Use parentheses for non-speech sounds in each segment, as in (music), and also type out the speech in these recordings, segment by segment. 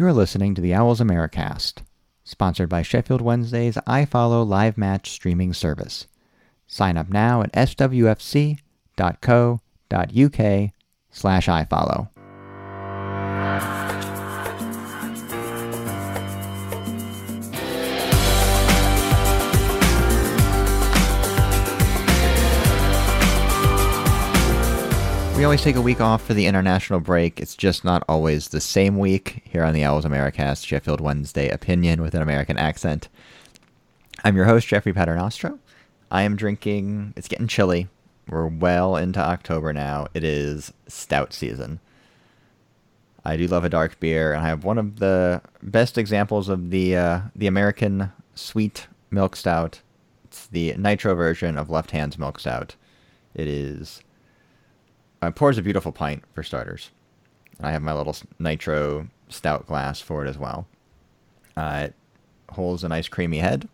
You're listening to the Owls Americast, sponsored by Sheffield Wednesday's iFollow live match streaming service. Sign up now at swfc.co.uk slash iFollow. We always take a week off for the international break. It's just not always the same week here on the Owls Americast Sheffield Wednesday opinion with an American accent. I'm your host, Jeffrey Paternostro. I am drinking, it's getting chilly. We're well into October now. It is stout season. I do love a dark beer, and I have one of the best examples of the uh, the American sweet milk stout. It's the nitro version of Left Hand's milk stout. It is uh, pours a beautiful pint for starters. I have my little nitro stout glass for it as well. Uh, it holds a nice creamy head,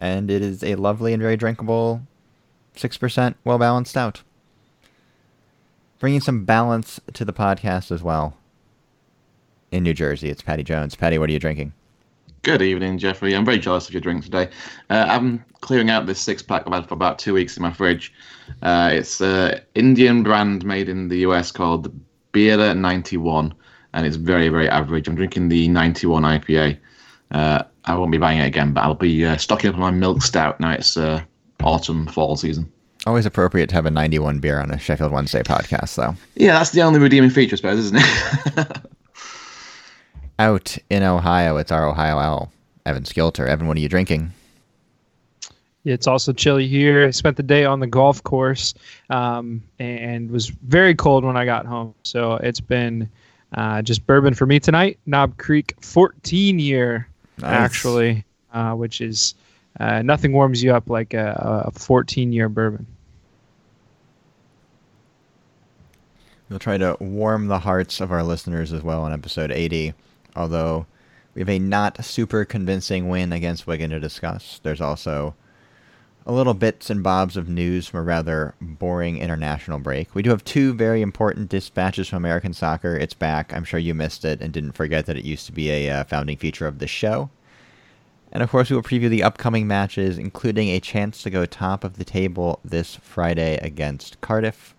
and it is a lovely and very drinkable 6% well balanced stout. Bringing some balance to the podcast as well. In New Jersey, it's Patty Jones. Patty, what are you drinking? Good evening, Jeffrey. I'm very jealous of your drink today. Uh, I'm clearing out this six pack I've had for about two weeks in my fridge. Uh, it's an Indian brand made in the US called Bira 91, and it's very, very average. I'm drinking the 91 IPA. Uh, I won't be buying it again, but I'll be uh, stocking up on my milk stout now it's uh, autumn, fall season. Always appropriate to have a 91 beer on a Sheffield Wednesday podcast, though. Yeah, that's the only redeeming feature, I suppose, isn't it? (laughs) Out in Ohio, it's our Ohio Owl, Evan Skilter. Evan, what are you drinking? It's also chilly here. I spent the day on the golf course um, and was very cold when I got home. So it's been uh, just bourbon for me tonight. Knob Creek 14 year, nice. actually, uh, which is uh, nothing warms you up like a, a 14 year bourbon. We'll try to warm the hearts of our listeners as well on episode 80 although we have a not super convincing win against Wigan to discuss. There's also a little bits and bobs of news from a rather boring international break. We do have two very important dispatches from American soccer. It's back. I'm sure you missed it and didn't forget that it used to be a uh, founding feature of the show. And of course, we will preview the upcoming matches, including a chance to go top of the table this Friday against Cardiff.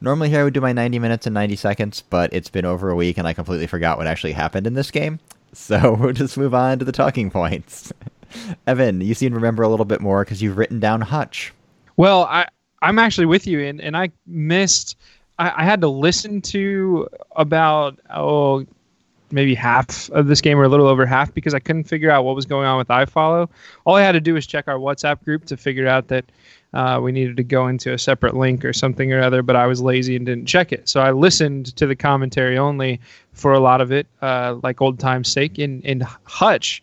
Normally here I would do my 90 minutes and 90 seconds, but it's been over a week and I completely forgot what actually happened in this game. (laughs) So we'll just move on to the talking points. (laughs) Evan, you seem to remember a little bit more because you've written down Hutch. Well, I, I'm actually with you, and, and I missed. I, I had to listen to about oh maybe half of this game or a little over half because I couldn't figure out what was going on with iFollow. All I had to do was check our WhatsApp group to figure out that uh, we needed to go into a separate link or something or other, but I was lazy and didn't check it. So I listened to the commentary only for a lot of it, uh, like old time's sake. And, and Hutch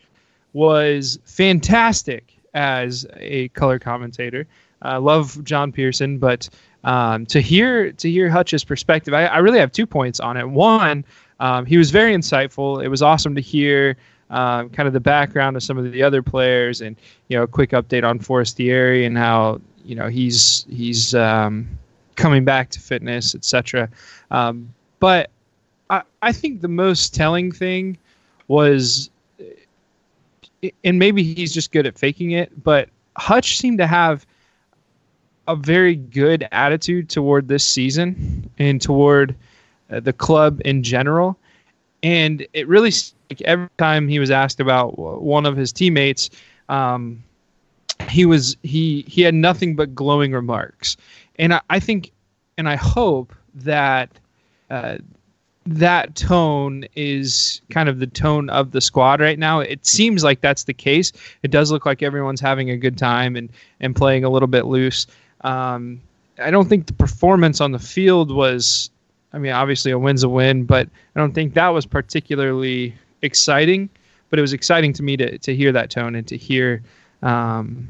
was fantastic as a color commentator. I love John Pearson, but um, to hear to hear Hutch's perspective, I, I, really have two points on it. One, um, he was very insightful. It was awesome to hear um, kind of the background of some of the other players, and you know, a quick update on Forestieri and how you know he's he's um, coming back to fitness, etc. Um, but I, I think the most telling thing was, and maybe he's just good at faking it, but Hutch seemed to have a very good attitude toward this season and toward uh, the club in general. And it really, like every time he was asked about one of his teammates, um, he was he he had nothing but glowing remarks, and I, I think and I hope that uh, that tone is kind of the tone of the squad right now. It seems like that's the case. It does look like everyone's having a good time and and playing a little bit loose. Um, I don't think the performance on the field was. I mean, obviously a win's a win, but I don't think that was particularly exciting. But it was exciting to me to to hear that tone and to hear um,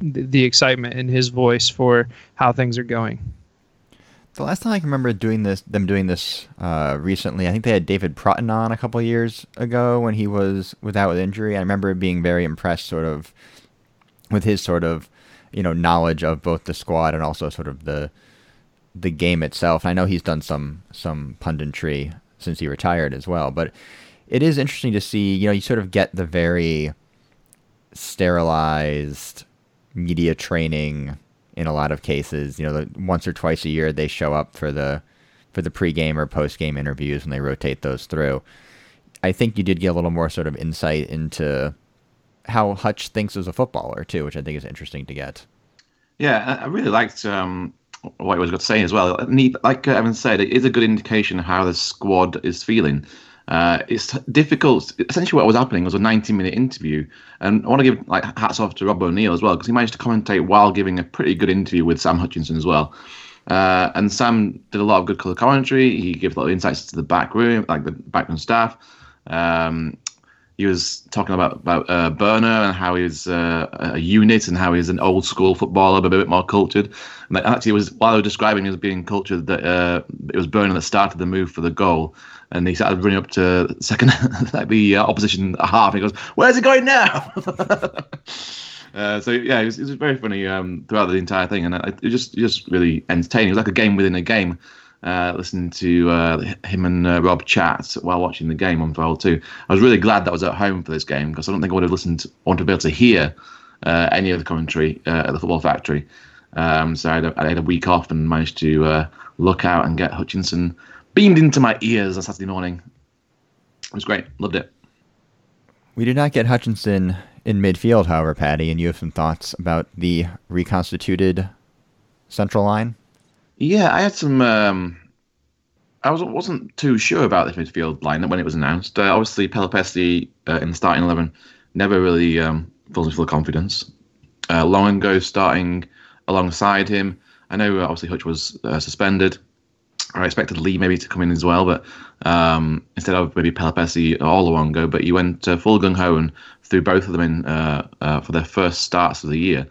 the, the excitement in his voice for how things are going. The last time I can remember doing this, them doing this uh, recently, I think they had David Prutton on a couple years ago when he was without with injury. I remember being very impressed, sort of, with his sort of, you know, knowledge of both the squad and also sort of the the game itself. I know he's done some some punditry since he retired as well, but it is interesting to see. You know, you sort of get the very sterilized media training in a lot of cases. You know, the, once or twice a year they show up for the for the pregame or postgame interviews when they rotate those through. I think you did get a little more sort of insight into how Hutch thinks as a footballer too, which I think is interesting to get. Yeah, I really liked um, what he was going to say as well. like Evan said, it is a good indication of how the squad is feeling. Uh, it's difficult. Essentially, what was happening was a 90-minute interview, and I want to give like hats off to Rob O'Neill as well because he managed to commentate while giving a pretty good interview with Sam Hutchinson as well. Uh, and Sam did a lot of good color commentary. He gave a lot of insights to the back room, like the backroom staff. Um, he was talking about about uh, Börner and how he's uh, a unit and how he's an old school footballer, but a bit more cultured. And actually, it was while I was describing him as being cultured that uh, it was Börner that started the move for the goal, and he started running up to second, (laughs) like the uh, opposition half. And he goes, "Where's he going now?" (laughs) Uh, so yeah, it was, it was very funny um, throughout the entire thing, and it, it just just really entertaining. It was like a game within a game uh, listening to uh, him and uh, Rob chat while watching the game unfold too. I was really glad that I was at home for this game because I don't think I would have listened, to, want to be able to hear uh, any of the commentary uh, at the Football Factory. Um, so I had, a, I had, a week off and managed to uh, look out and get Hutchinson beamed into my ears on Saturday morning. It was great, loved it. We did not get Hutchinson in midfield, however, Patty, and you have some thoughts about the reconstituted central line. Yeah, I had some. Um, I was, wasn't too sure about this midfield line when it was announced. Uh, obviously, Pelupessy uh, in the starting eleven never really um, fills me full of confidence. Uh, Luongo starting alongside him. I know uh, obviously Hutch was uh, suspended. I expected Lee maybe to come in as well, but um, instead of maybe Pelupessy or Luongo, but he went uh, full gung ho and threw both of them in uh, uh, for their first starts of the year.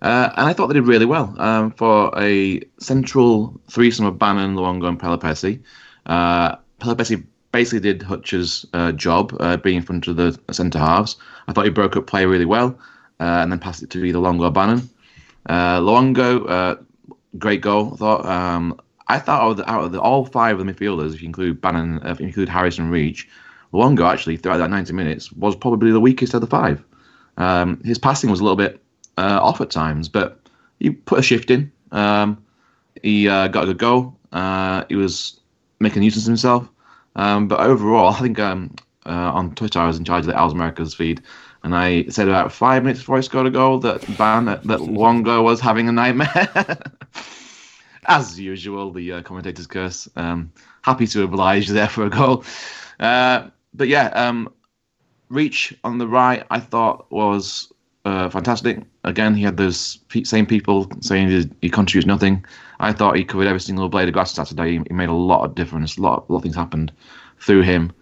Uh, and I thought they did really well um, for a central threesome of Bannan, Luongo, and Pelupessy. Uh, Pelupessy basically did Hutch's uh, job, uh, being in front of the centre halves. I thought he broke up play really well, and then passed it to either Luongo or Bannan. Uh, Luongo, great goal. I thought. Um, I thought out of, the, out of the, all five of the midfielders, if you include Bannan, if you include Harrison Reach, Luongo actually throughout that 90 minutes was probably the weakest of the five. Um, his passing was a little bit uh, off at times, but he put a shift in. Um, he uh, got a good goal. Uh, he was making use of himself. Um, but overall, I think um, uh, on Twitter I was in charge of the Owls Americast feed, and I said about five minutes before I scored a goal that Ban that, (laughs) Luongo was having a nightmare. (laughs) As usual, the uh, commentators curse. Um, happy to oblige there for a goal. Uh, but yeah, um, Reach on the right, I thought was uh, fantastic. Again, he had those same people saying he, contributes nothing. I thought he covered every single blade of grass Saturday. He made a lot of difference. A lot, a lot of things happened through him,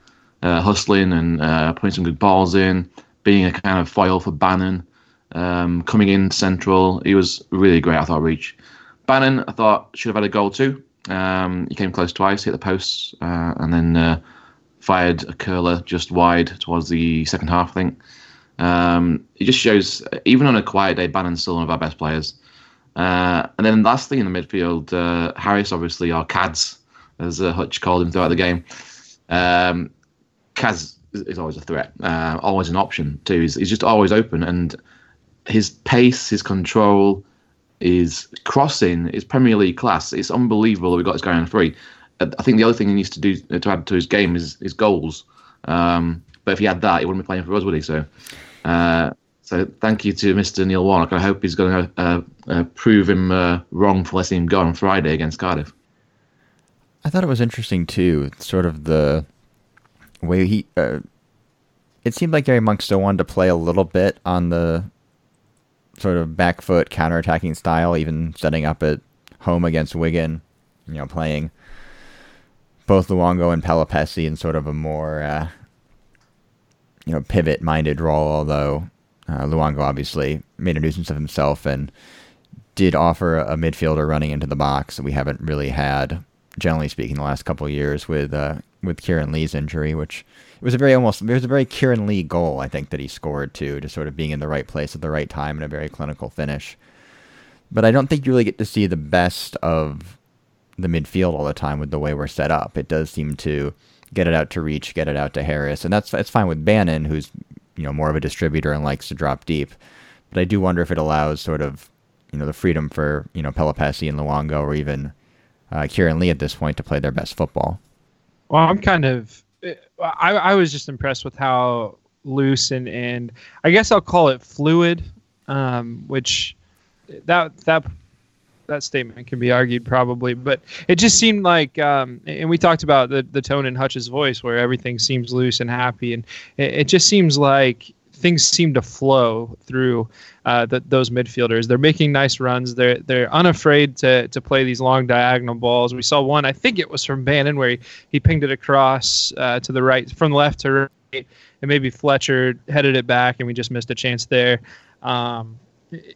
uh, hustling and uh, putting some good balls in, being a kind of foil for Bannan, um, coming in central. He was really great. I thought Reach. Bannan, I thought should have had a goal too. Um, he came close twice, hit the posts, uh, and then uh, fired a curler just wide towards the second half. I think. Um, it just shows, even on a quiet day, Bannan's still one of our best players. Uh, and then lastly in the midfield, uh, Harris, obviously, or Cads, as uh, Hutch called him throughout the game. Um, is, always a threat, uh, always an option too. He's, he's just always open, and his pace, his control, his crossing is Premier League class. It's unbelievable that we got this guy on free. Uh, I think the other thing he needs to do to add to his game is his goals. Um, but if he had that, he wouldn't be playing for us, would he? So uh, so thank you to Mr. Neil Warnock. I hope he's going to uh, uh, prove him uh, wrong for letting him go on Friday against Cardiff. I thought it was interesting too, sort of the way he. Uh, it seemed like Gary Monk still wanted to play a little bit on the sort of back foot counter-attacking style, even setting up at home against Wigan. You know, playing both Luongo and Pelupessy in sort of a more uh, you know, pivot minded role, although uh, Luongo obviously made a nuisance of himself and did offer a, midfielder running into the box that we haven't really had, generally speaking, the last couple of years with uh, with Kieran Lee's injury, which it was a very almost it was a very Kieran Lee goal, I think, that he scored too, just sort of being in the right place at the right time and a very clinical finish. But I don't think you really get to see the best of the midfield all the time with the way we're set up. It does seem to get it out to Reach, get it out to Harris, and that's that's fine with Bannan, who's you know more of a distributor and likes to drop deep. But I do wonder if it allows sort of you know the freedom for you know Pelupessy and Luongo or even uh, Kieran Lee at this point to play their best football. Well, I'm kind of I, I was just impressed with how loose and, and I guess I'll call it fluid, um, which that that that statement can be argued probably, but it just seemed like, um, and we talked about the the tone in Hutch's voice where everything seems loose and happy, and it, it just seems like things seem to flow through uh, the, those midfielders. They're making nice runs. They're they're unafraid to to play these long diagonal balls. We saw one, I think it was from Bannan, where he, he pinged it across uh, to the right, from left to right, and maybe Fletcher headed it back, and we just missed a chance there. Um,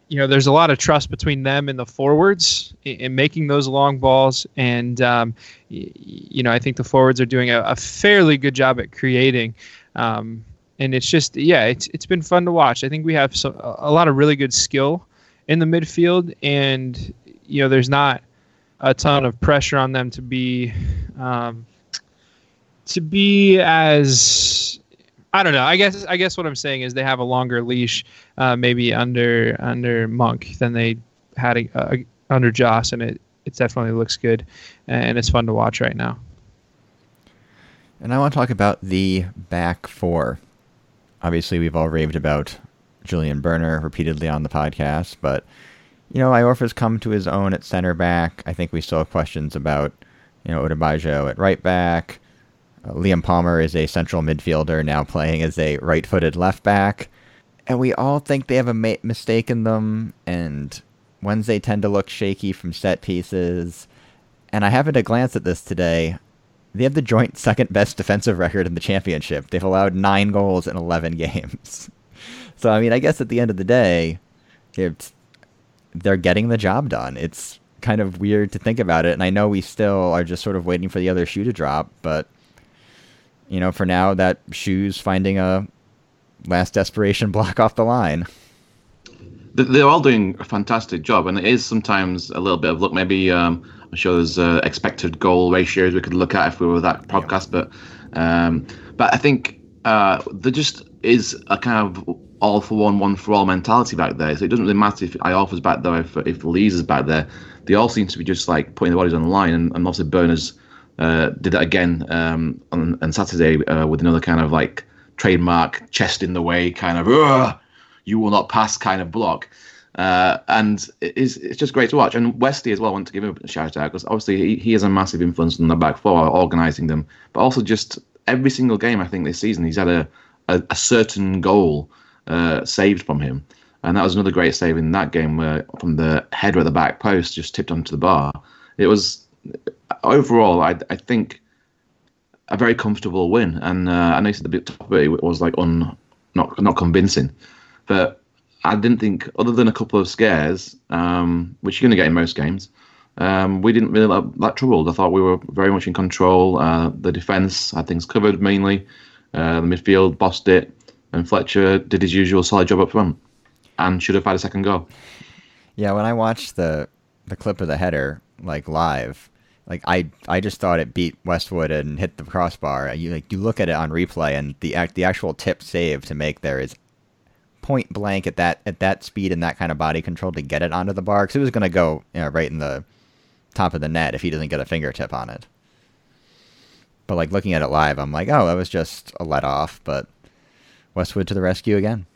you know, there's a lot of trust between them and the forwards in, in making those long balls, and um, you know, I think the forwards are doing a, a fairly good job at creating. Um, and it's just yeah, it's it's been fun to watch. I think we have a lot of really good skill in the midfield, and you know, there's not a ton of pressure on them to be um, to be as I don't know. I guess I guess what I'm saying is they have a longer leash, uh, maybe under under Monk than they had a, uh, under Jos, and it it definitely looks good, and it's fun to watch right now. And I want to talk about the back four obviously we've all raved about Julian Börner repeatedly on the podcast, but you know, Iorfa's come to his own at center back. I think we still have questions about, you know, Odubajo at right back. Uh, Liam Palmer is a central midfielder now playing as a right-footed left back. And we all think they have a ma- mistake in them, and Wednesday tend to look shaky from set pieces. And I happened to glance at this today. They have the joint second best defensive record in the championship. They've allowed nine goals in 11 (laughs) games. So, I mean, I guess at the end of the day, it's, they're getting the job done. It's kind of weird to think about it. And I know we still are just sort of waiting for the other shoe to drop, but, you know, for now, that shoe's finding a last desperation (laughs) block off the line. They're all doing a fantastic job, and it is sometimes a little bit of look. Maybe um, I'm sure there's uh, expected goal ratios we could look at if we were that podcast, but um, but I think uh, there just is a kind of all for one, one for all mentality back there. So it doesn't really matter if Iorfa's back there, if if Lees is back there. They all seem to be just like putting their bodies on the line, and, and also Börner's uh, did that again um, on, on Saturday uh, with another kind of like trademark chest in the way kind of you will not pass kind of block. Uh, and it's, it's just great to watch. And Westy as well, I want to give him a shout out because obviously he, he has a massive influence on the back four, organising them, but also just every single game I think this season he's had a, a, a certain goal uh, saved from him. And that was another great save in that game where from the header at the back post just tipped onto the bar. It was overall, I, I think, a very comfortable win. And uh, I know you said the top of it was like un, not not convincing, but I didn't think, other than a couple of scares, um, which you're going to get in most games, um, we didn't really that troubled. I thought we were very much in control. Uh, the defence had things covered mainly. Uh, the midfield bossed it, and Fletcher did his usual solid job up front, and should have had a second goal. Yeah, when I watched the the clip of the header like live, like I I just thought it beat Westwood and hit the crossbar. You like you look at it on replay, and the act the actual tip save to make there is point blank at that at that speed and that kind of body control to get it onto the bar because it was going to go you know, right in the top of the net if he doesn't get a fingertip on it. But like looking at it live, I'm like, oh, that was just a let off. But Westwood to the rescue again.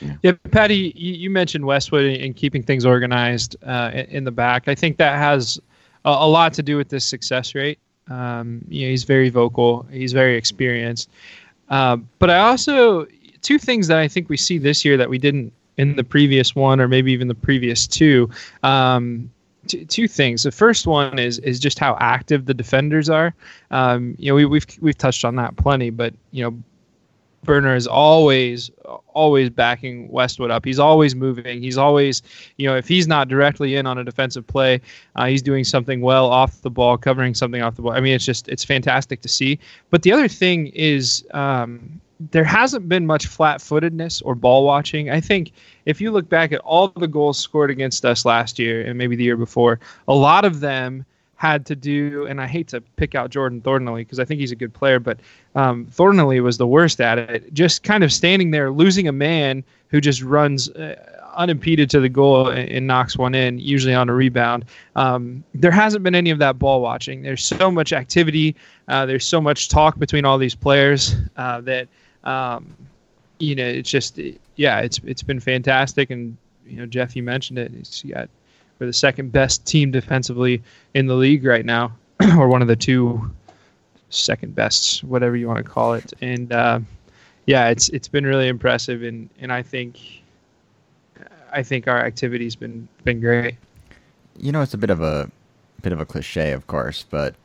Yeah, yeah Patty, you, you, mentioned Westwood and keeping things organized uh, in the back. I think that has a, a lot to do with this success rate. Um, you know, he's very vocal. He's very experienced. Uh, but I also, two things that I think we see this year that we didn't in the previous one or maybe even the previous two. Um, t- two things. The first one is is just how active the defenders are. Um, you know, we, we've we've touched on that plenty, but you know, Börner is always always backing Westwood up. He's always moving. He's always, you know, if he's not directly in on a defensive play, uh, he's doing something well off the ball, covering something off the ball. I mean, it's just it's fantastic to see. But the other thing is, um, there hasn't been much flat-footedness or ball watching. I think if you look back at all the goals scored against us last year and maybe the year before, a lot of them had to do, and I hate to pick out Jordan Thorniley because I think he's a good player, but um, Thorniley was the worst at it. Just kind of standing there, losing a man who just runs uh, unimpeded to the goal and, knocks one in, usually on a rebound. Um, there hasn't been any of that ball watching. There's so much activity. Uh, there's so much talk between all these players uh, that. Um, you know, it's just yeah, it's it's been fantastic, and you know, Jeff, you mentioned it. It's got we're the second best team defensively in the league right now, (clears throat) or one of the two second best, whatever you want to call it. And uh, yeah, it's it's been really impressive, and and I think I think our activity's been been great. You know, it's a bit of a bit of a cliche, of course, but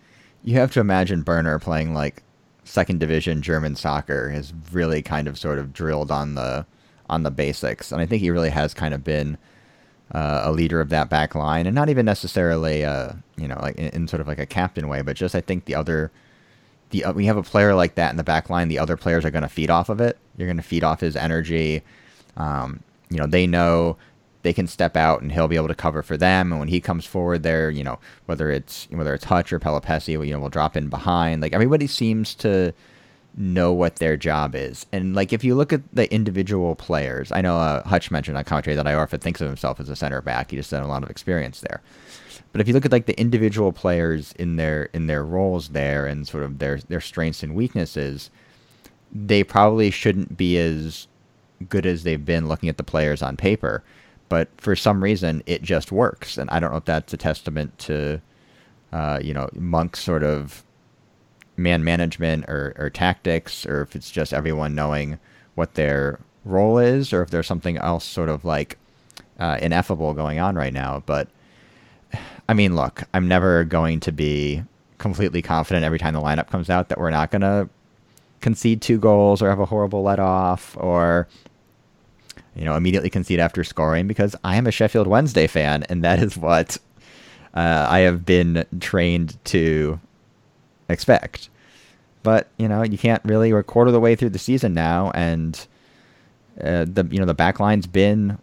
you have to imagine Börner playing like second division German soccer has really kind of sort of drilled on the on the basics, and I think he really has kind of been uh, a leader of that back line, and not even necessarily uh, you know like in, in, sort of like a captain way, but just I think the other the uh, we have a player like that in the back line, the other players are going to feed off of it. You're going to feed off his energy. Um, you know, they know they can step out and he'll be able to cover for them. And when he comes forward there, you know, whether it's whether it's Hutch or Pelupessy, you know, will drop in behind. Like everybody seems to know what their job is. And like if you look at the individual players, I know uh, Hutch mentioned on commentary that Iorfa thinks of himself as a center back. He just had a lot of experience there. But if you look at like the individual players in their in their roles there and sort of their their strengths and weaknesses, they probably shouldn't be as good as they've been looking at the players on paper but for some reason it just works. And I don't know if that's a testament to, uh, you know, Monk's sort of man management or, or tactics, or if it's just everyone knowing what their role is, or if there's something else sort of like uh, ineffable going on right now. But I mean, look, I'm never going to be completely confident every time the lineup comes out that we're not going to concede two goals or have a horrible let off or you know, immediately concede after scoring because I am a Sheffield Wednesday fan, and that is what uh, I have been trained to expect. But you know, you can't really. We're a quarter of the way through the season now, and uh, the you know the backline's been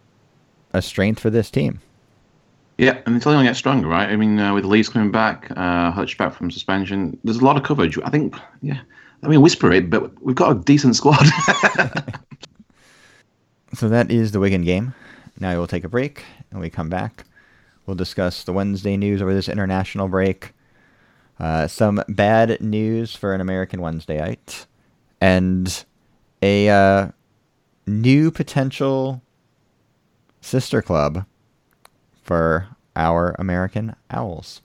a strength for this team. Yeah, and it's only going to get stronger, right? I mean, uh, with Lees coming back, uh, Hutch back from suspension, there's a lot of coverage. I think, yeah, I mean, whisper it, but we've got a decent squad. (laughs) (laughs) So that is the Wigan game. Now we'll take a break, and we come back. We'll discuss the Wednesday news over this international break. Uh, some bad news for an American Wednesdayite, and a uh, new potential sister club for our American Owls.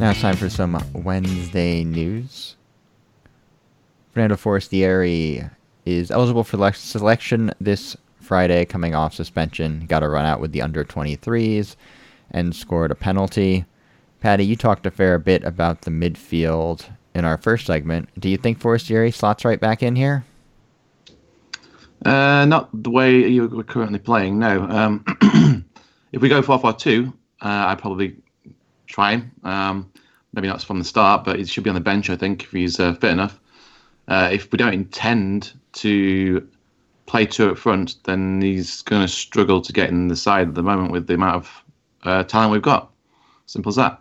Now it's time for some Wednesday news. Fernando Forestieri is eligible for selection this Friday, coming off suspension. Got a run out with the under 23s and scored a penalty. Patty, you talked a fair bit about the midfield in our first segment. Do you think Forestieri slots right back in here? Uh, not the way you're currently playing, no. Um, (clears throat) if we go 4 4 2, uh, I probably try him. Um, maybe not from the start, but he should be on the bench, I think, if he's uh, fit enough. Uh, if we don't intend to play two up front, then he's going to struggle to get in the side at the moment with the amount of uh, talent we've got. Simple as that.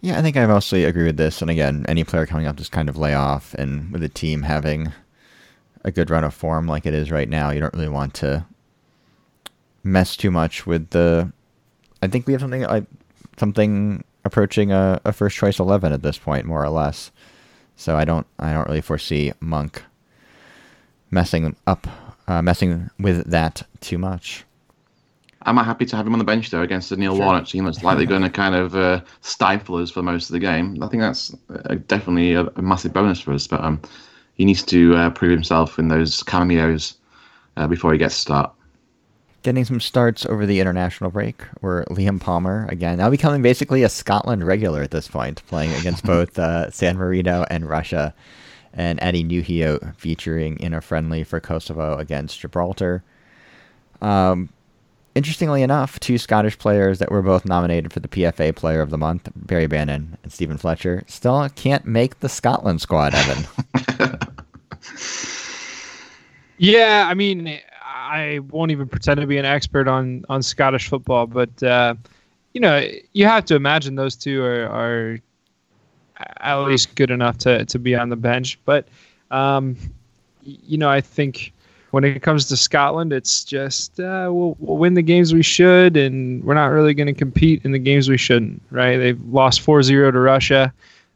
Yeah, I think I mostly agree with this. And again, any player coming up just kind of lay off, and with the team having a good run of form like it is right now, you don't really want to mess too much with the. I think we have something like something approaching a, a first choice eleven at this point, more or less. So I don't I don't really foresee Monk messing up uh, messing with that too much. Am I happy to have him on the bench though against the Neil sure. Warnock team that's likely going to kind of uh, stifle us for most of the game? I think that's uh, definitely a, a, massive bonus for us. But um, he needs to uh, prove himself in those cameos uh, before he gets to start getting some starts over the international break were Liam Palmer again, now becoming basically a Scotland regular at this point, playing against (laughs) both uh, San Marino and Russia, and Eddie Nuhiu featuring in a friendly for Kosovo against Gibraltar. Um, interestingly enough, two Scottish players that were both nominated for the PFA Player of the Month, Barry Bannan and Steven Fletcher, still can't make the Scotland squad, Evan. (laughs) (laughs) yeah, I mean, I won't even pretend to be an expert on on Scottish football, but uh, you know, you have to imagine those two are, are at least good enough to to be on the bench. But um, you know, I think when it comes to Scotland, it's just uh, we'll, we'll, win the games we should, and we're not really going to compete in the games we shouldn't. Right? They've lost 4-0 to Russia.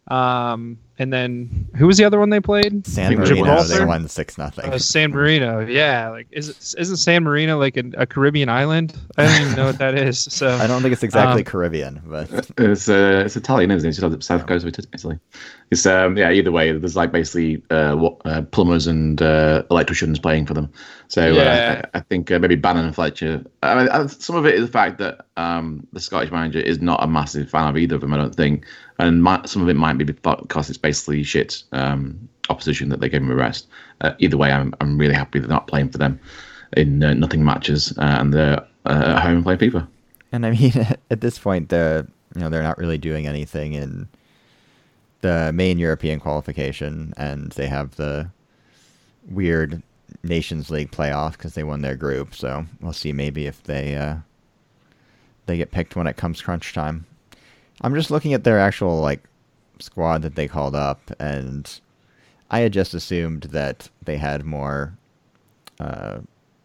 Um, and then who was the other one they played? San Marino. They won six nothing. Uh, San Marino. Yeah, like is it, isn't San Marino like a, a, Caribbean island? I don't even know what that is. So (laughs) I don't think it's exactly um, Caribbean, but it's uh, it's Italian, isn't it? It's the south coast of Italy. It's um yeah. Either way, there's like basically uh, uh plumbers and uh, electricians playing for them. So uh, yeah. I, I, think uh, maybe Bannan and Fletcher. I mean, some of it is the fact that um, the Scottish manager is not a massive fan of either of them. I don't think and my, some of it might be because it's basically shit um, opposition that they gave him a rest. Uh, either way, I'm I'm really happy they're not playing for them in uh, nothing matches uh, and they're uh, at home playing FIFA. And I mean, (laughs) at this point, the you know they're not really doing anything in the main European qualification, and they have the weird Nations League playoff because they won their group. So we'll see maybe if they uh, they get picked when it comes crunch time. I'm just looking at their actual like squad that they called up, and I had just assumed that they had more uh,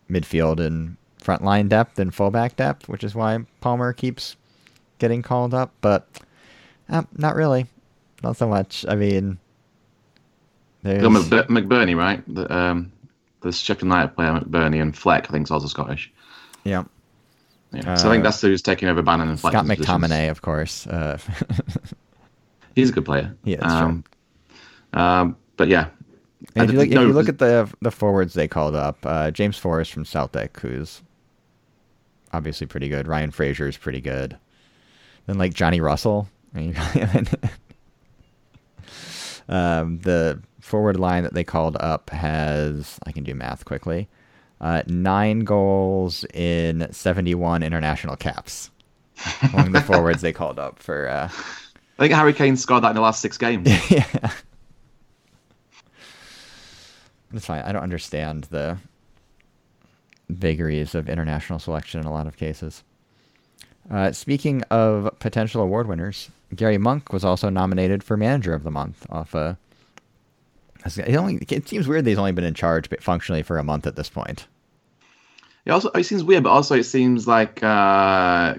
midfield and frontline depth and fullback depth, which is why Palmer keeps getting called up. But uh, not really, not so much. I mean, there's McBurnie, right? The, um, the Sheffield United player McBurnie and Fleck, I think, is also Scottish. Yeah. Yeah. Uh, so I think that's who's taking over Bannan and Scott McTominay, of course. Uh, (laughs) He's a good player. Yeah, um, um, but yeah. if you, look, if you look at the the forwards they called up, uh, James Forrest from Celtic, who's obviously pretty good. Ryan Fraser is pretty good. Then like Johnny Russell. (laughs) um, the forward line that they called up has I can do math quickly. Uh, nine goals in 71 international caps among the (laughs) forwards they called up for. Uh... I think Harry Kane scored that in the last six games. (laughs) yeah. That's fine. I don't understand the vagaries of international selection in a lot of cases. Uh, speaking of potential award winners, Gary Monk was also nominated for Manager of the Month off a it, only, it seems weird that he's only been in charge but functionally for a month at this point. It also it seems weird, but also it seems like uh,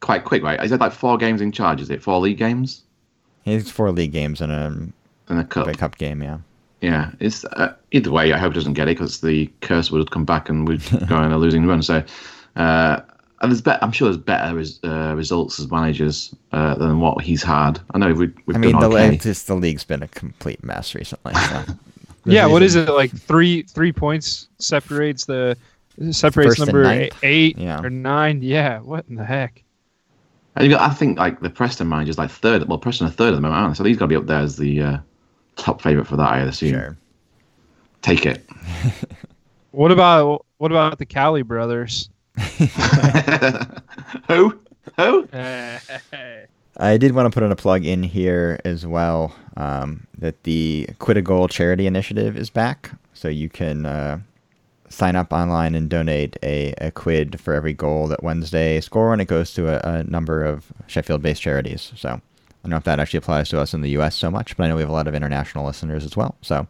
quite quick, right? Is it like four games in charge? Is it four league games? It's four league games and a and a cup. A cup game, yeah. Yeah, it's uh, either way. I hope it doesn't get it because the curse would come back and we'd (laughs) go on a losing run. So, uh, and there's be- I'm sure there's better res- uh, results as managers uh, than what he's had. I know we've, we've I mean, the, okay. just, the league's been a complete mess recently. So. (laughs) yeah, what is it like? Three three points separates the separates First number eight yeah. or nine. Yeah, what in the heck? And you got, I think like the Preston manager's like third. Well, Preston are third at the moment, aren't so he's got to be up there as the uh, top favorite for that. I assume. Sure. Take it. (laughs) what about what about the Cowley brothers? (laughs) Who? Who? I did want to put in a plug in here as well um, that the Quid a Goal charity initiative is back, so you can uh, sign up online and donate a, a quid for every goal that Wednesday score, and it goes to a, a number of Sheffield-based charities. So I don't know if that actually applies to us in the U.S. so much, but I know we have a lot of international listeners as well. So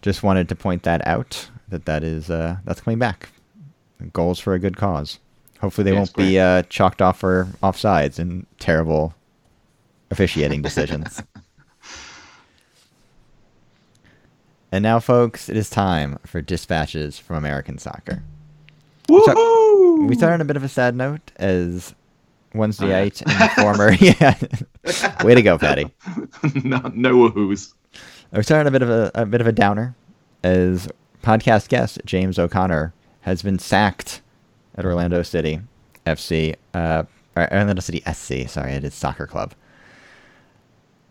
just wanted to point that out that that is uh, that's coming back goals for a good cause. Hopefully, they yeah, won't be uh, chalked off for offsides and terrible officiating decisions. (laughs) and now, folks, it is time for dispatches from American soccer. Woohoo! we start on a bit of a sad note as Wednesday night and the former. (laughs) yeah, way to go, Patty. (laughs) no, no woohoos. We start on a bit of a, a bit of a downer as podcast guest James O'Connor has been sacked at Orlando City FC, uh, Orlando City SC. Sorry, it is soccer club.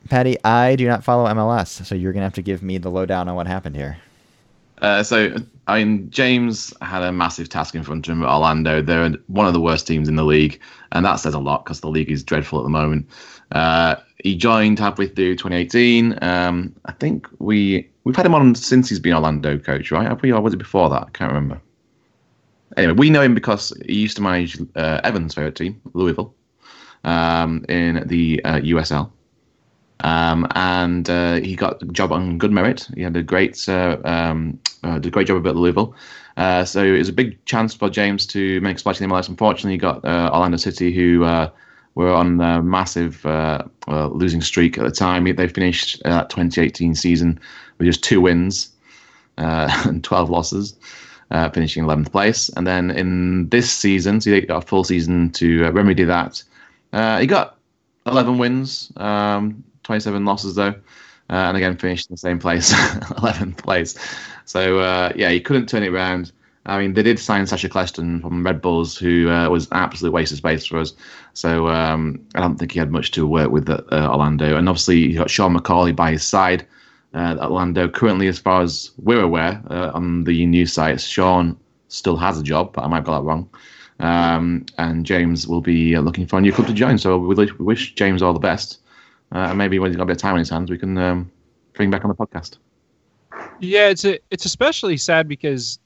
Patty, I do not follow MLS, so you're gonna have to give me the lowdown on what happened here. Uh, so, I mean, James had a massive task in front of him at Orlando. They're one of the worst teams in the league, and that says a lot because the league is dreadful at the moment. Uh, he joined halfway through 2018. Um, I think we we've had him on since he's been Orlando coach, right? Have we, or was it before that? I can't remember. Anyway, we know him because he used to manage uh, Evan's favorite team, Louisville, um, in the uh, USL. Um, and uh, he got a job on good merit. He had a great, uh, um, uh, did a great job at Louisville. Uh, so it was a big chance for James to make a splash in the MLS. Unfortunately, he got uh, Orlando City, who uh, were on a massive losing streak at the time. They finished that 2018 season with just two wins (laughs) and 12 losses. Finishing 11th place, and then in this season, so he got a full season to remedy that. he got 11 wins, um, 27 losses though, uh, and again finished in the same place, (laughs) 11th place. So uh, yeah, he couldn't turn it around. I mean, they did sign Sacha Kljestan from Red Bulls, who uh, was absolute waste of space for us. So um, I don't think he had much to work with at uh, Orlando. And obviously, he got Sean McAuley by his side. Uh, Orlando currently, as far as we're aware, uh, on the news sites, Sean still has a job, but I might have got that wrong. Um, and James will be looking for a new club to join. So we wish James all the best uh, and maybe when he's got a bit of time on his hands, we can um, bring back on the podcast. Yeah, it's a, it's especially sad because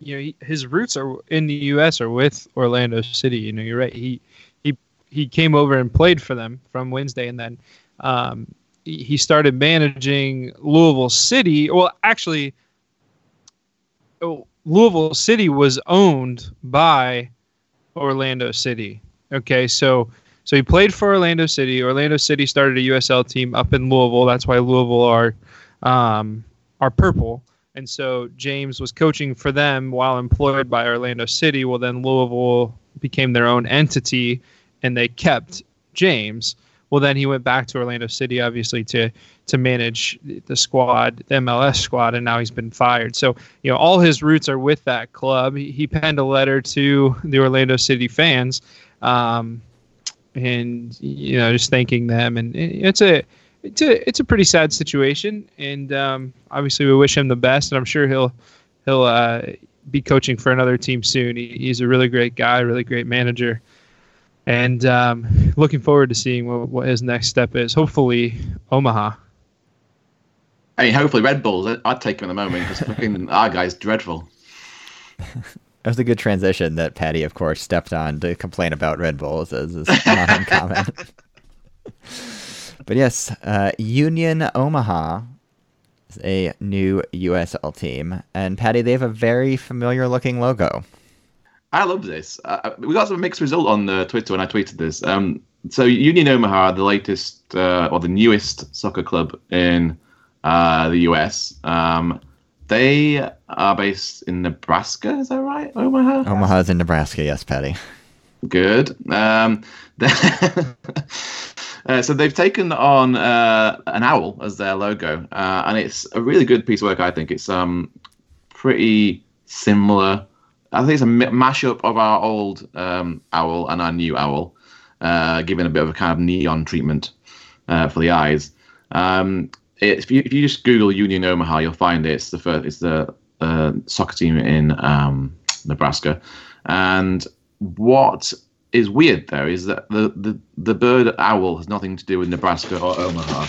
you know his roots are in the U.S. or with Orlando City. You know, you're right. He he he came over and played for them from Wednesday, and then um, he started managing Louisville City. Well, actually, Louisville City was owned by Orlando City. Okay, so so he played for Orlando City. Orlando City started a USL team up in Louisville. That's why Louisville are um, are purple. And so James was coaching for them while employed by Orlando City. Well, then Louisville became their own entity, and they kept James. Well, then he went back to Orlando City, obviously to to manage the squad, the MLS squad, and now he's been fired. So you know all his roots are with that club. He, he penned a letter to the Orlando City fans. Um, and you know just thanking them and it's a it's a it's a pretty sad situation and um, obviously we wish him the best and I'm sure he'll he'll uh, be coaching for another team soon he, he's a really great guy really great manager and um, looking forward to seeing what, what his next step is hopefully Omaha I mean hopefully Red Bulls I'd take him in the moment because (laughs) our guy's dreadful That was a good transition that Patty, of course, stepped on to complain about Red Bulls, as is not uncommon. (laughs) but yes, uh, Union Omaha is a new USL team, and Patty, they have a very familiar-looking logo. I love this. Uh, we got some mixed result on uh, Twitter when I tweeted this. Um, so Union Omaha, the latest uh, or the newest soccer club in uh, the US. Um, they are based in Nebraska. Is that right? Omaha. Omaha's in Nebraska. Yes, Patty. Good. Um, (laughs) uh, so they've taken on uh, an owl as their logo, uh, and it's a really good piece of work. I think it's um pretty similar. I think it's a mashup of our old um, owl and our new owl, uh, giving a bit of a kind of neon treatment uh, for the eyes. Um, if you if you just Google Union Omaha, you'll find it. It's the first. It's the uh, soccer team in um, Nebraska, and what is weird though is that the, the the bird owl has nothing to do with Nebraska or Omaha.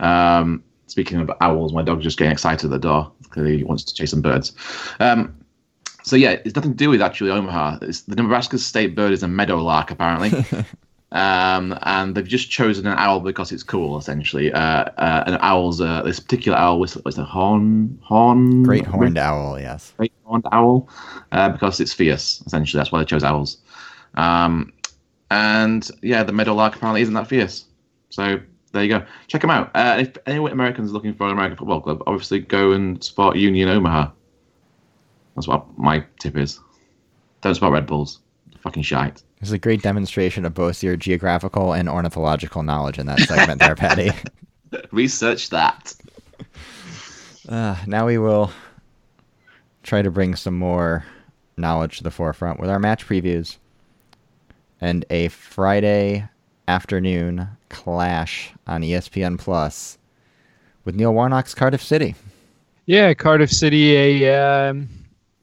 Um, speaking of owls, my dog's just getting excited at the door because he wants to chase some birds. Um, so yeah, it's nothing to do with actually Omaha. It's, the Nebraska state bird is a meadowlark apparently. (laughs) Um, and they've just chosen an owl because it's cool, essentially. Uh, uh, an owl's uh, this particular owl was, a horn, horn, great horned owl, yes, great horned owl, uh, because it's fierce. Essentially, that's why they chose owls. Um, and yeah, the meadowlark apparently isn't that fierce. So there you go. Check them out. Uh, if any Americans looking for an American football club, obviously go and support Union Omaha. That's what my tip is. Don't support Red Bulls. Fucking shite. There's a great demonstration of both your geographical and ornithological knowledge in that segment there, Patty. (laughs) Research that. (laughs) Uh, now we will try to bring some more knowledge to the forefront with our match previews and a Friday afternoon clash on ESPN Plus with Neil Warnock's Cardiff City. Yeah, Cardiff City, a um,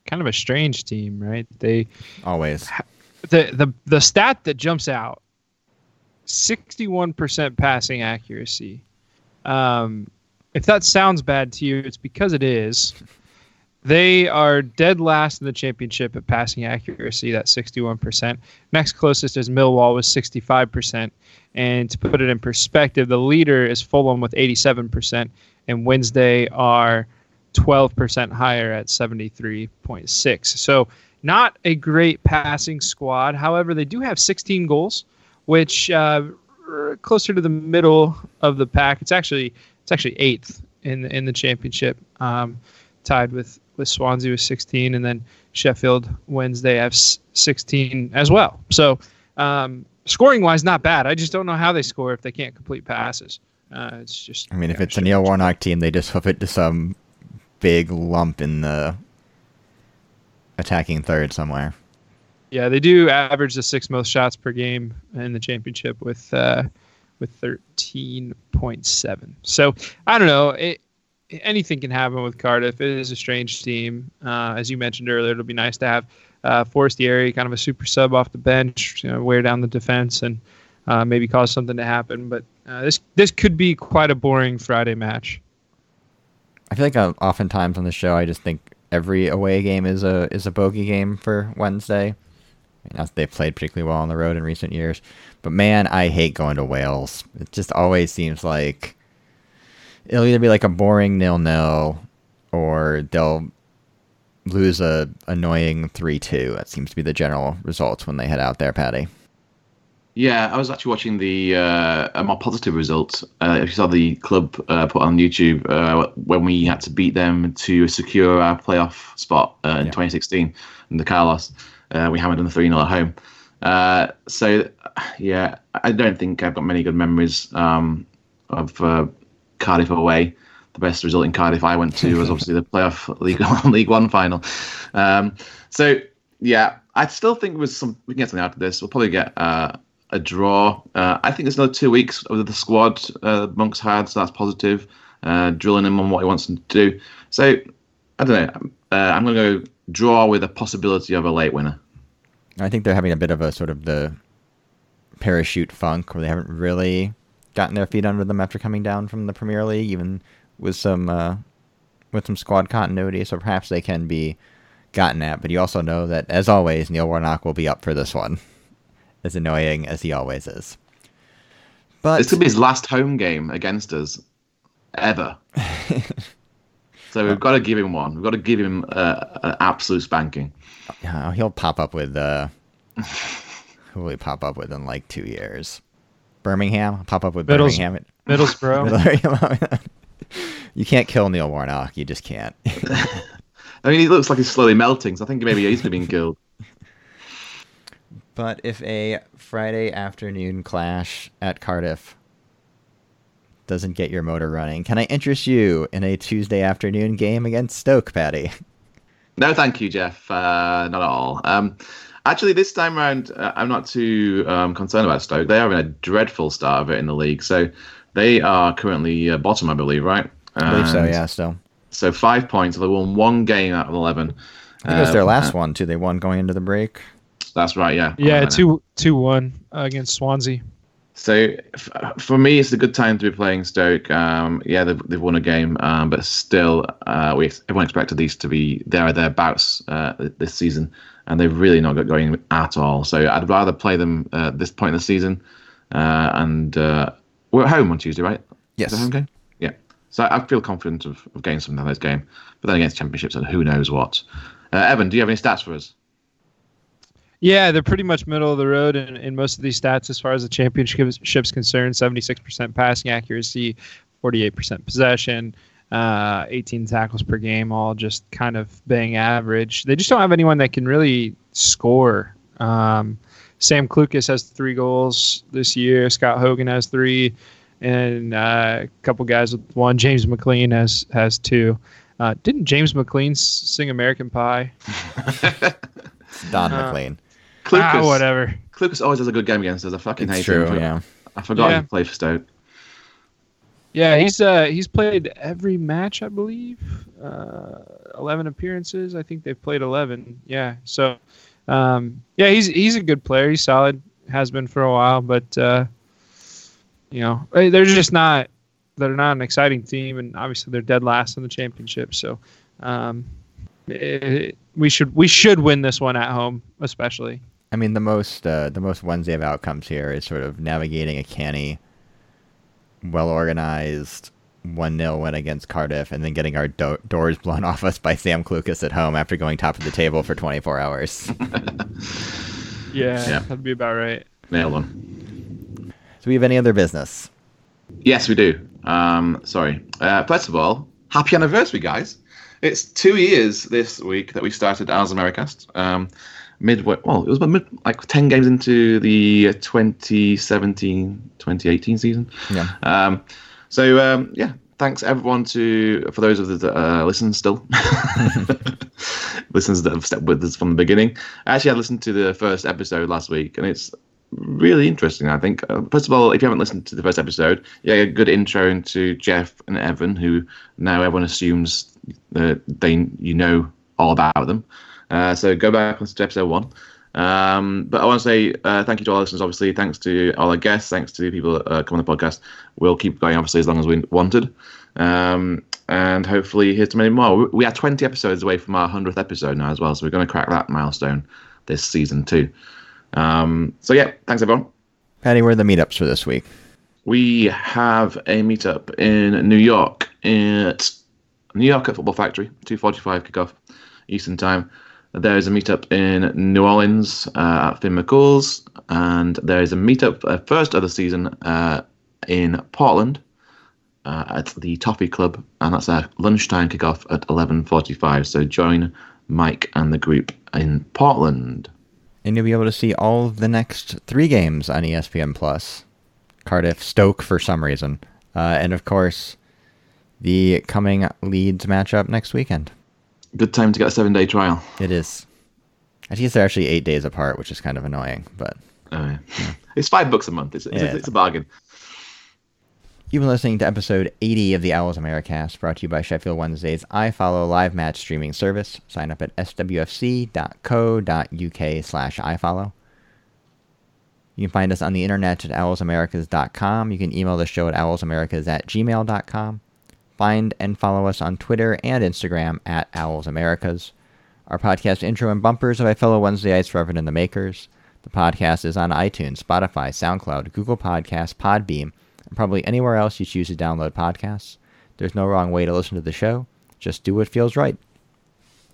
kind of a strange team, right? They Always. the the the stat that jumps out: sixty-one percent passing accuracy. Um, if that sounds bad to you, it's because it is. They are dead last in the championship at passing accuracy, that 61%. Next closest is Millwall with 65%. And to put it in perspective, the leader is Fulham with 87%, and Wednesday are 12% higher at 73.6. So not a great passing squad. However, they do have 16 goals, which uh, closer to the middle of the pack. It's actually it's actually eighth in the, in the championship, um, tied with with Swansea with 16, and then Sheffield Wednesday have 16 as well. So um, scoring wise, not bad. I just don't know how they score if they can't complete passes. Uh, it's just. I mean, if it's a. Neil Warnock team, they just hoof it to some big lump in the attacking third somewhere. Yeah, they do average the six most shots per game in the championship with uh, with thirteen point seven. So I don't know. It, anything can happen with Cardiff. It is a strange team, uh, as you mentioned earlier. It'll be nice to have uh, Forestieri, kind of a super sub off the bench, you know, wear down the defense and uh, maybe cause something to happen. But uh, this this could be quite a boring Friday match. I feel like uh, oftentimes on the show, I just think every away game is a is a bogey game for Wednesday. I mean, they've played particularly well on the road in recent years, but man, I hate going to Wales. It just always seems like it'll either be like a boring nil nil, or they'll lose a annoying three two. That seems to be the general results when they head out there, Patty. Yeah, I was actually watching the uh, more positive results. Uh, if you saw the club uh, put on YouTube uh, when we had to beat them to secure our playoff spot uh, in Yeah. 2016 in the Carlos, uh, we hammered them 3 0 at home. Uh, so, yeah, I don't think I've got many good memories um, of uh, Cardiff away. The best result in Cardiff I went to was obviously the (laughs) playoff League (laughs) League One final. Um, so, yeah, I still think with some we can get something out of this. We'll probably get uh, a draw. Uh, I think there's another two weeks with the squad uh, Monk's had, so that's positive. Uh, drilling him on what he wants him to do. So I don't know. Uh, I'm going to go draw with a possibility of a late winner. I think they're having a bit of a sort of the parachute funk where they haven't really gotten their feet under them after coming down from the Premier League, even with some uh, with some squad continuity. So perhaps they can be gotten at. But you also know that, as always, Neil Warnock will be up for this one, as annoying as he always is. But This could be his last home game against us ever. (laughs) so we've got to give him one. We've got to give him uh, an absolute spanking. uh, he'll pop up with uh, (laughs) who will he pop up with in like two years? Birmingham, pop up with Middles- Birmingham. Middlesbrough. (laughs) you can't kill Neil Warnock. You just can't. I mean, he looks like he's slowly melting, so I think maybe he's being killed. But if a Friday afternoon clash at Cardiff doesn't get your motor running, can I interest you in a Tuesday afternoon game against Stoke, Patty? (laughs) No, thank you, Jeff. Uh, not at all. Um, actually, this time round, uh, I'm not too um, concerned about Stoke. They are in a dreadful start of it in the league. So they are currently uh, bottom, I believe, right? I believe so, yeah, still. So five points. They won one game out of 11. I think it was their Um, last one, too. They won going into the break. That's right, yeah. Yeah, I know. two two one against Swansea. So f- for me, it's a good time to be playing Stoke. Um, yeah, they've, they've won a game, um, but still, uh, we everyone expected these to be there or thereabouts uh, this season, and they've really not got going at all. So I'd rather play them uh, at this point in the season, uh, and uh, we're at home on Tuesday, right? Yes. Is home game? Yeah. So I feel confident of, of getting something out of this game, but then against championships, and who knows what. Uh, Evan, do you have any stats for us? Yeah, they're pretty much middle of the road in, in most of these stats as far as the championship's concerned. 76% passing accuracy, 48% possession, uh, 18 tackles per game, all just kind of bang average. They just don't have anyone that can really score. Um, Sam Clucas has three goals this year. Scott Hogan has three, and uh, a couple guys with one. James McLean has has two. Uh, didn't James McLean sing American Pie? It's (laughs) Don Uh, McLean. Clucas, Ah, whatever. Clucas always has a good game against us. I fucking It's hate true, him. for- yeah. I forgot Yeah. he played for Stoke. Yeah, he's uh he's played every match, I believe. Uh, eleven appearances. I think they've played eleven. Yeah. So, um, yeah, he's he's a good player. He's solid. Has been for a while, but uh, you know they're just not they're not an exciting team, and obviously they're dead last in the championship. So, um, it, we should we should win this one at home, especially. I mean, the most uh, the most Wednesday of outcomes here is sort of navigating a canny, well organized one 0 win against Cardiff, and then getting our do- doors blown (laughs) off us by Sam Clucas at home after going top of the table for 24 hours. (laughs) yeah, Yeah. that'd be about right. Nailed one. Do we have any other business? Yes, we do. Um, sorry. Uh, first of all, happy anniversary, guys. It's two years this week that we started Owls Americast. Um, midway, well, it was about mid, like 10 games into the 2017 2018 season. Yeah. Um, so, um, yeah, thanks everyone to, for those of you that uh, listen still, (laughs) listeners that have stepped with us from the beginning. Actually, I listened to the first episode last week, and it's really interesting. I think. Uh, first of all, if you haven't listened to the first episode, yeah, a good intro into Jeff and Evan, who now everyone assumes that they you know all about them. Uh, so go back listen to episode one. Um, but I want to say uh, thank you to all our listeners. Obviously, thanks to all our guests, thanks to the people that uh, come on the podcast. We'll keep going, obviously, as long as we wanted. Um, and hopefully, here's to many more. We- We are 20 episodes away from our 100th episode now, as well. So we're going to crack that milestone this season, too. Um, so, yeah, thanks, everyone. Patty, where are the meetups for this week? We have a meetup in New York at New York at Football Factory, 2:45 kickoff Eastern Time. There is a meetup in New Orleans uh, at Finn McCool's, and there is a meetup uh, first of the season uh, in Portland uh, at the Toffee Club, and that's a lunchtime kickoff at 11:45. So join Mike and the group in Portland. And you'll be able to see all of the next three games on ESPN Plus. Cardiff, Stoke for some reason, uh, and of course, the coming Leeds matchup next weekend. Good time to get a seven-day trial. It is. I guess they're actually eight days apart, which is kind of annoying, but Uh, it's five bucks a month. It's, it's, Yeah. it's a bargain. You've been listening to episode 80 of the Owls Americast, brought to you by Sheffield Wednesday's iFollow live match streaming service. Sign up at swfc.co.uk slash iFollow. You can find us on the internet at owlsamericas.com. You can email the show at owlsamericas at gmail.com. Find and follow us on Twitter and Instagram at Owls Americas. Our podcast intro and bumpers are by fellow Wednesdayites Reverend and the Makers. The podcast is on iTunes, Spotify, SoundCloud, Google Podcasts, Podbean, and probably anywhere else you choose to download podcasts. There's no wrong way to listen to the show. Just do what feels right.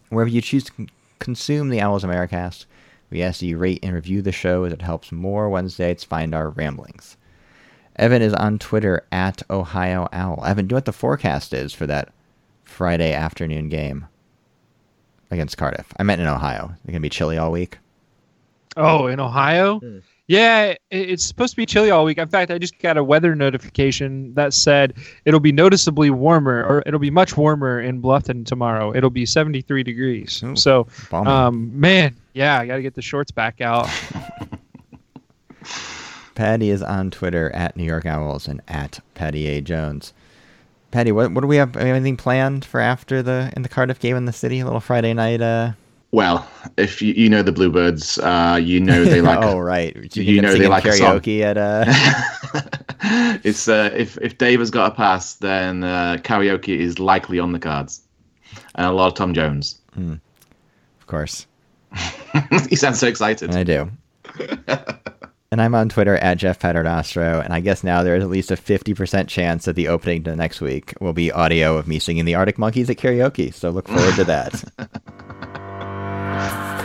Wherever you choose to consume the Owls Americast, we ask that you rate and review the show as it helps more Wednesdayites find our ramblings. Evan is on Twitter at Ohio Owl. Evan, do you know what the forecast is for that Friday afternoon game against Cardiff? I meant in Ohio. They're going to be chilly all week. Oh, in Ohio? Yeah, it's supposed to be chilly all week. In fact, I just got a weather notification that said it'll be noticeably warmer, or it'll be much warmer in Bluffton tomorrow. It'll be 73 degrees. Ooh, so, um, man, yeah, I got to get the shorts back out. (laughs) Patty is on Twitter at New York Owls and at Patty A Jones. Patty, what what do we have? Anything planned for after the in the Cardiff game in the city? A little Friday night. Uh, Well, if you, you know the Bluebirds, uh, you know they (laughs) like. oh right, you, you know they like karaoke at uh. (laughs) it's uh, if if Dave has got a pass, then uh, karaoke is likely on the cards, and a lot of Tom Jones. of course, (laughs) he sounds so excited. I do and I'm on Twitter at Jeff Paternostro, and I guess now there is at least a 50% chance that the opening to next week will be audio of me singing the Arctic Monkeys at karaoke. So look forward to that. (laughs)